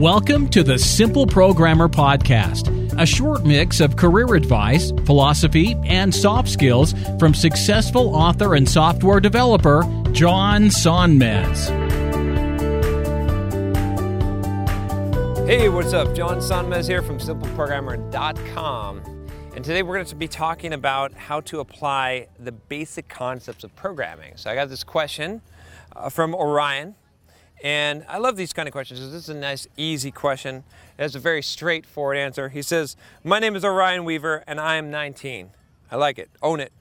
Welcome to the Simple Programmer Podcast, a short mix of career advice, philosophy, and soft skills from successful author and software developer John Sonmez. Hey, what's up? John Sonmez here from simpleprogrammer.com. And today we're going to be talking about how to apply the basic concepts of programming. So I got this question uh, from Orion. And I love these kind of questions this is a nice, easy question. It has a very straightforward answer. He says, My name is Orion Weaver and I am 19. I like it. Own it.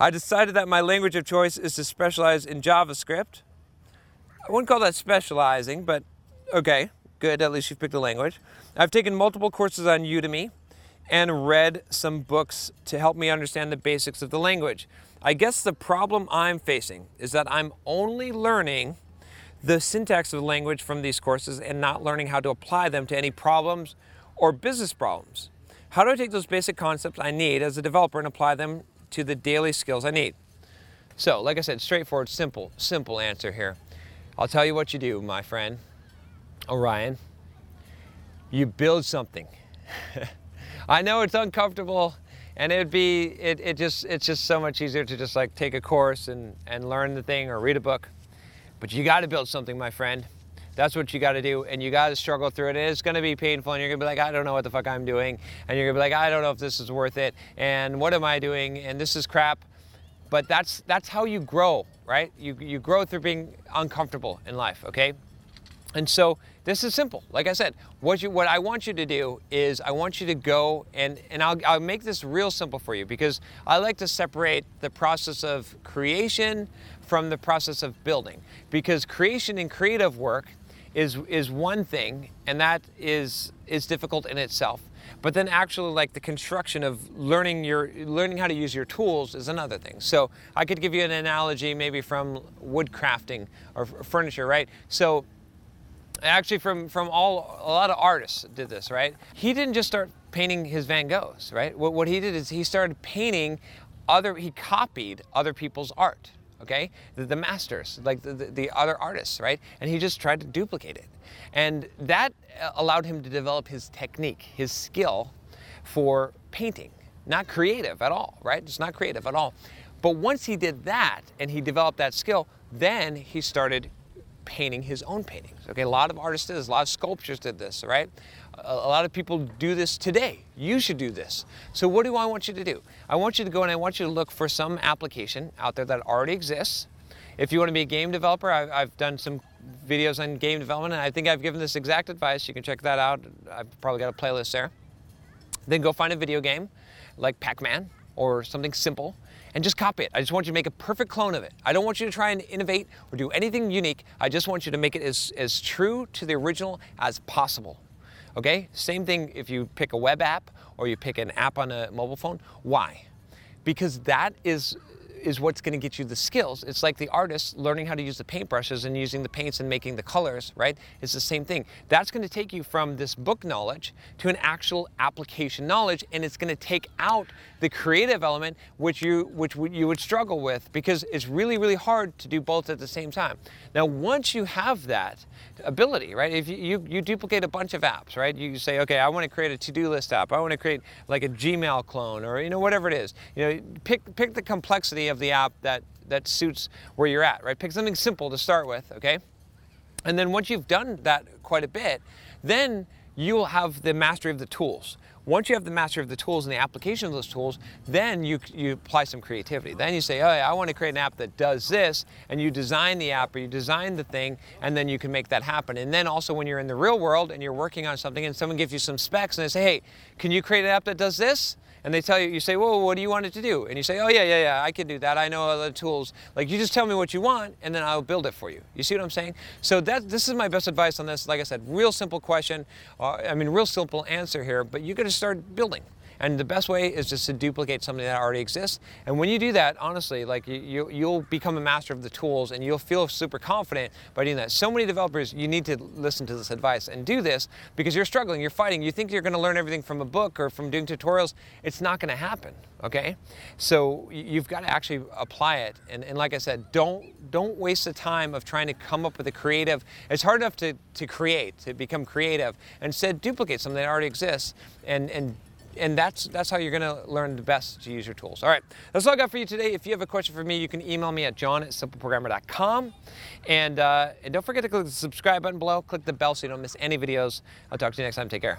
I decided that my language of choice is to specialize in JavaScript. I wouldn't call that specializing, but okay, good. At least you've picked a language. I've taken multiple courses on Udemy and read some books to help me understand the basics of the language. I guess the problem I'm facing is that I'm only learning the syntax of the language from these courses and not learning how to apply them to any problems or business problems. How do I take those basic concepts I need as a developer and apply them to the daily skills I need? So, like I said, straightforward, simple, simple answer here. I'll tell you what you do, my friend, Orion. You build something. I know it's uncomfortable and it'd be it, it just it's just so much easier to just like take a course and, and learn the thing or read a book. But you got to build something, my friend. That's what you got to do, and you got to struggle through it. It's going to be painful, and you're going to be like, I don't know what the fuck I'm doing, and you're going to be like, I don't know if this is worth it, and what am I doing, and this is crap. But that's that's how you grow, right? You you grow through being uncomfortable in life, okay? And so this is simple. Like I said, what you what I want you to do is I want you to go and and I'll I'll make this real simple for you because I like to separate the process of creation from the process of building. Because creation and creative work is is one thing and that is is difficult in itself. But then actually like the construction of learning your learning how to use your tools is another thing. So i could give you an analogy maybe from wood crafting or furniture right? So actually from from all a lot of artists did this right? He didn't just start painting his van goghs right? What, what he did is he started painting other he copied other people's art okay? The, the masters like the, the, the, other artists right? And he just tried to duplicate it. And that allowed him to develop his technique his skill for painting. Not creative at all right? It's not creative at all. But once he did that and he developed that skill then he started painting his own paintings okay a lot of artists did this a lot of sculptors did this right a lot of people do this today. You should do this. So, what do I want you to do? I want you to go and I want you to look for some application out there that already exists. If you want to be a game developer, I've, I've done some videos on game development, and I think I've given this exact advice. You can check that out. I've probably got a playlist there. Then go find a video game like Pac Man or something simple and just copy it. I just want you to make a perfect clone of it. I don't want you to try and innovate or do anything unique. I just want you to make it as, as true to the original as possible. Okay? Same thing if you pick a web app or you pick an app on a mobile phone. Why? Because that is is what's going to get you the skills. It's like the artist learning how to use the paintbrushes and using the paints and making the colors, right? It's the same thing. That's going to take you from this book knowledge to an actual application knowledge, and it's going to take out the creative element, which you which you would struggle with because it's really really hard to do both at the same time. Now, once you have that ability, right? If you you, you duplicate a bunch of apps, right? You say, okay, I want to create a to-do list app. I want to create like a Gmail clone, or you know whatever it is. You know, pick pick the complexity of the app that, that suits where you're at, right? Pick something simple to start with, okay? And then once you've done that quite a bit, then you'll have the mastery of the tools. Once you have the mastery of the tools and the application of those tools, then you, you apply some creativity. Then you say, oh, I want to create an app that does this, and you design the app or you design the thing, and then you can make that happen. And then also when you're in the real world and you're working on something and someone gives you some specs and they say, hey, can you create an app that does this? And they tell you, you say, well, what do you want it to do? And you say, oh yeah, yeah, yeah, I can do that. I know other tools. Like you just tell me what you want, and then I'll build it for you. You see what I'm saying? So that this is my best advice on this. Like I said, real simple question. Uh, I mean, real simple answer here, but you got to start building. And the best way is just to duplicate something that already exists. And when you do that, honestly, like you, you, will become a master of the tools and you'll feel super confident by doing that. So many developers, you need to listen to this advice and do this because you're struggling, you're fighting. You think you're going to learn everything from a book or from doing tutorials. It's not going to happen. Okay, so you've got to actually apply it. And, and like I said, don't don't waste the time of trying to come up with a creative. It's hard enough to, to create, to become creative. Instead, duplicate something that already exists and and and that's that's how you're going to learn the best to use your tools. All right, that's all I got for you today. If you have a question for me, you can email me at john at simpleprogrammer.com. And, uh, and don't forget to click the subscribe button below. Click the bell so you don't miss any videos. I'll talk to you next time. Take care.